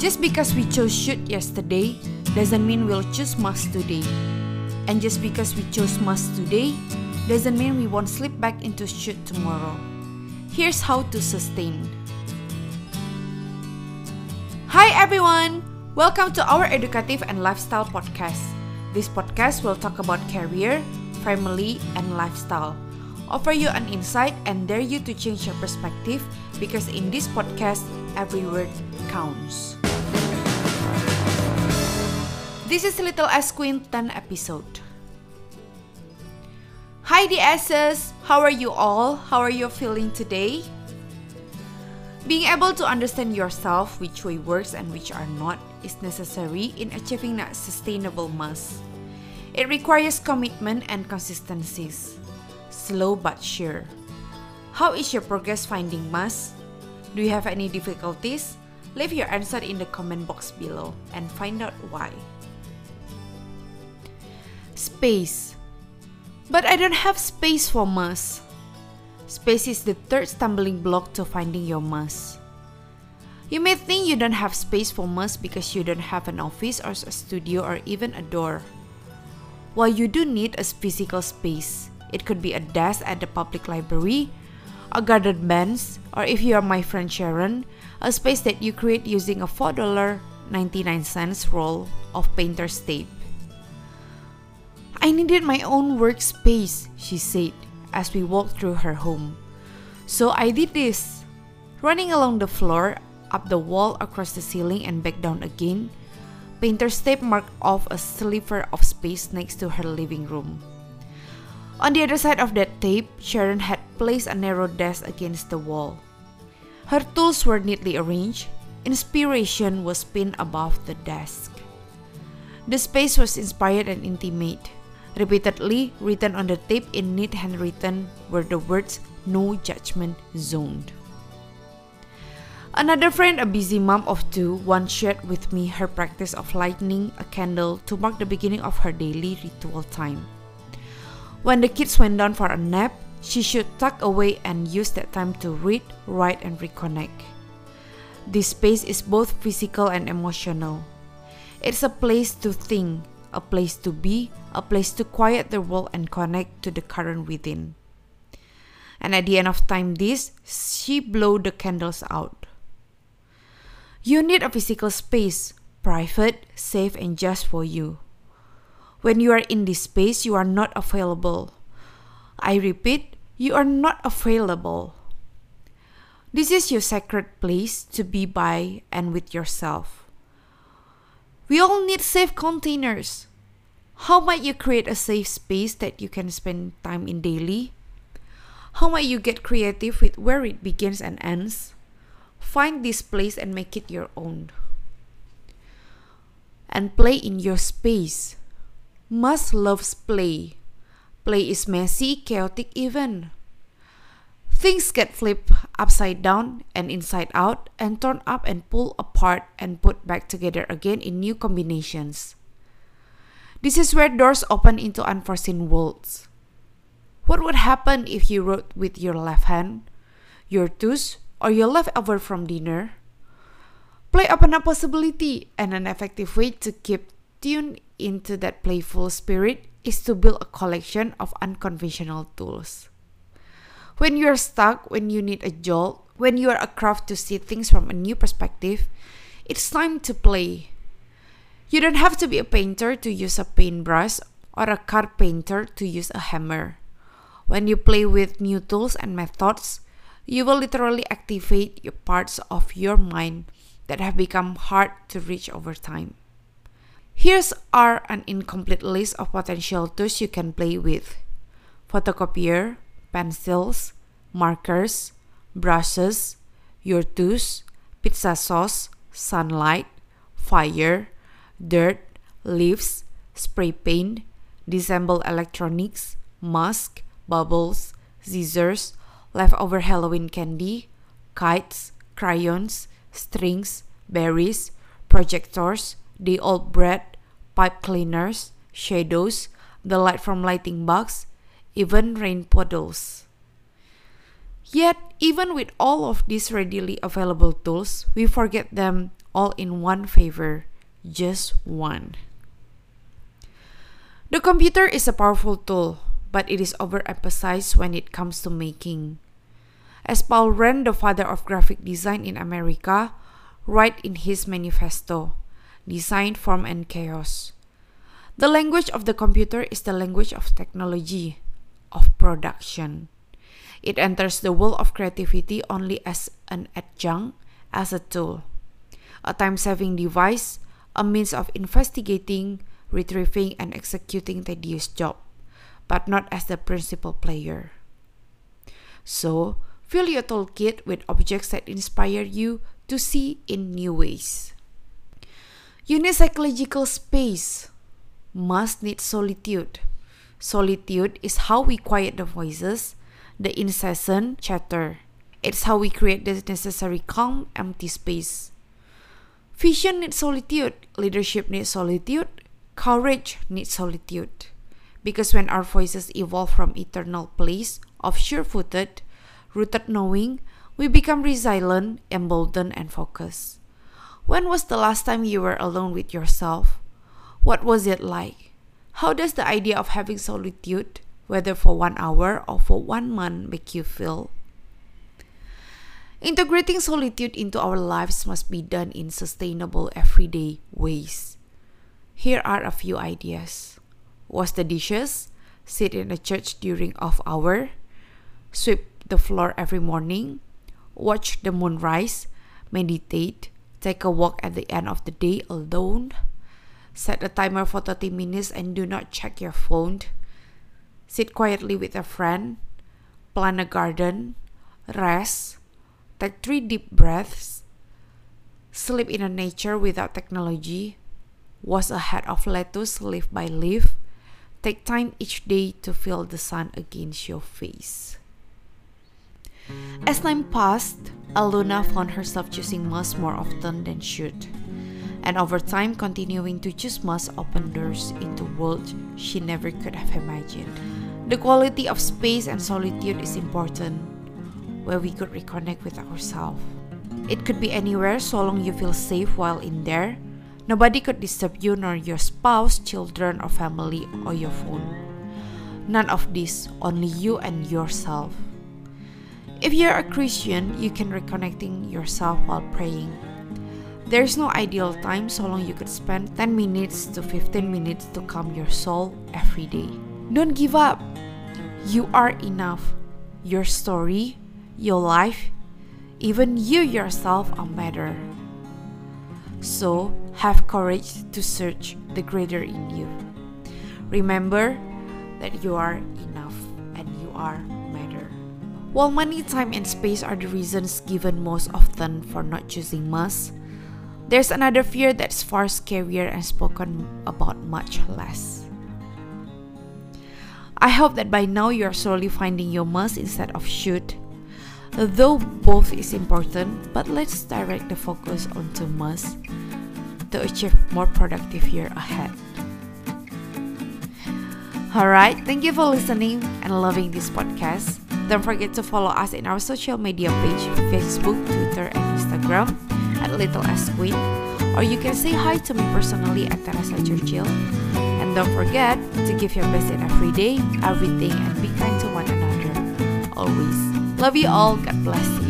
Just because we chose should yesterday doesn't mean we'll choose must today. And just because we chose must today doesn't mean we won't slip back into should tomorrow. Here's how to sustain. Hi everyone! Welcome to our educative and lifestyle podcast. This podcast will talk about career, family, and lifestyle. Offer you an insight and dare you to change your perspective because in this podcast, every word counts. This is Little S Queen 10 episode. Hi DSs, how are you all? How are you feeling today? Being able to understand yourself, which way works and which are not, is necessary in achieving that sustainable mass. It requires commitment and consistencies. Slow but sure. How is your progress finding mass? Do you have any difficulties? Leave your answer in the comment box below and find out why. Space. But I don't have space for mass. Space is the third stumbling block to finding your mass. You may think you don't have space for mass because you don't have an office or a studio or even a door. While you do need a physical space, it could be a desk at the public library, a garden bench, or if you are my friend Sharon, a space that you create using a $4.99 roll of painter's tape. I needed my own workspace, she said as we walked through her home. So I did this. Running along the floor, up the wall, across the ceiling, and back down again, painter's tape marked off a sliver of space next to her living room. On the other side of that tape, Sharon had placed a narrow desk against the wall. Her tools were neatly arranged. Inspiration was pinned above the desk. The space was inspired and intimate. Repeatedly written on the tape in neat handwritten were the words no judgment zoned. Another friend, a busy mom of two, once shared with me her practice of lighting a candle to mark the beginning of her daily ritual time. When the kids went down for a nap, she should tuck away and use that time to read, write, and reconnect. This space is both physical and emotional. It's a place to think, a place to be, a place to quiet the world and connect to the current within. And at the end of time this, she blow the candles out. You need a physical space, private, safe, and just for you. When you are in this space, you are not available. I repeat, you are not available. This is your sacred place to be by and with yourself. We all need safe containers. How might you create a safe space that you can spend time in daily? How might you get creative with where it begins and ends? Find this place and make it your own. And play in your space. Must loves play. Play is messy, chaotic, even. Things get flipped upside down and inside out and torn up and pulled apart and put back together again in new combinations. This is where doors open into unforeseen worlds. What would happen if you wrote with your left hand, your tooth, or your leftover from dinner? Play open a possibility, and an effective way to keep tuned into that playful spirit is to build a collection of unconventional tools. When you are stuck, when you need a jolt, when you are a craft to see things from a new perspective, it's time to play. You don't have to be a painter to use a paintbrush or a carpenter to use a hammer. When you play with new tools and methods, you will literally activate your parts of your mind that have become hard to reach over time. Here's are an incomplete list of potential tools you can play with. Photocopier, pencils, markers, brushes, your tooth, pizza sauce, sunlight, fire, dirt, leaves, spray paint, disassemble electronics, mask, bubbles, scissors, leftover Halloween candy, kites, crayons, strings, berries, projectors, the old bread, pipe cleaners, shadows, the light from lighting box, even rain puddles. Yet, even with all of these readily available tools, we forget them all in one favor, just one. The computer is a powerful tool, but it is overemphasized when it comes to making. As Paul Rand, the father of graphic design in America, write in his manifesto, Design, Form, and Chaos. The language of the computer is the language of technology, of production. It enters the world of creativity only as an adjunct, as a tool, a time saving device, a means of investigating, retrieving, and executing tedious job, but not as the principal player. So, fill your toolkit with objects that inspire you to see in new ways. Psychological space, must need solitude. Solitude is how we quiet the voices the incessant chatter. It's how we create the necessary calm, empty space. Vision needs solitude, leadership needs solitude, courage needs solitude. Because when our voices evolve from eternal place of sure footed, rooted knowing, we become resilient, emboldened, and focused. When was the last time you were alone with yourself? What was it like? How does the idea of having solitude whether for one hour or for one month, make you feel. Integrating solitude into our lives must be done in sustainable everyday ways. Here are a few ideas. Wash the dishes, sit in a church during off hour, sweep the floor every morning, watch the moon rise, meditate, take a walk at the end of the day alone, set a timer for 30 minutes and do not check your phone. Sit quietly with a friend, plant a garden, rest, take three deep breaths, sleep in a nature without technology, wash a head of lettuce leaf by leaf, take time each day to feel the sun against your face. As time passed, Aluna found herself choosing Must more often than should, and over time continuing to choose Must open doors into worlds she never could have imagined. The quality of space and solitude is important, where we could reconnect with ourselves. It could be anywhere so long you feel safe while in there. Nobody could disturb you, nor your spouse, children, or family, or your phone. None of this, only you and yourself. If you're a Christian, you can reconnecting yourself while praying. There is no ideal time so long you could spend 10 minutes to 15 minutes to calm your soul every day. Don't give up. You are enough. Your story, your life, even you yourself are matter. So have courage to search the greater in you. Remember that you are enough and you are matter. While money, time, and space are the reasons given most often for not choosing must, there's another fear that's far scarier and spoken about much less. I hope that by now you are slowly finding your must instead of should. Though both is important, but let's direct the focus onto must to achieve more productive year ahead. Alright, thank you for listening and loving this podcast. Don't forget to follow us in our social media page Facebook, Twitter, and Instagram at Little S Queen. Or you can say hi to me personally at Teresa Churchill. And don't forget to give your best in every day, everything, and be kind to one another. Always. Love you all. God bless you.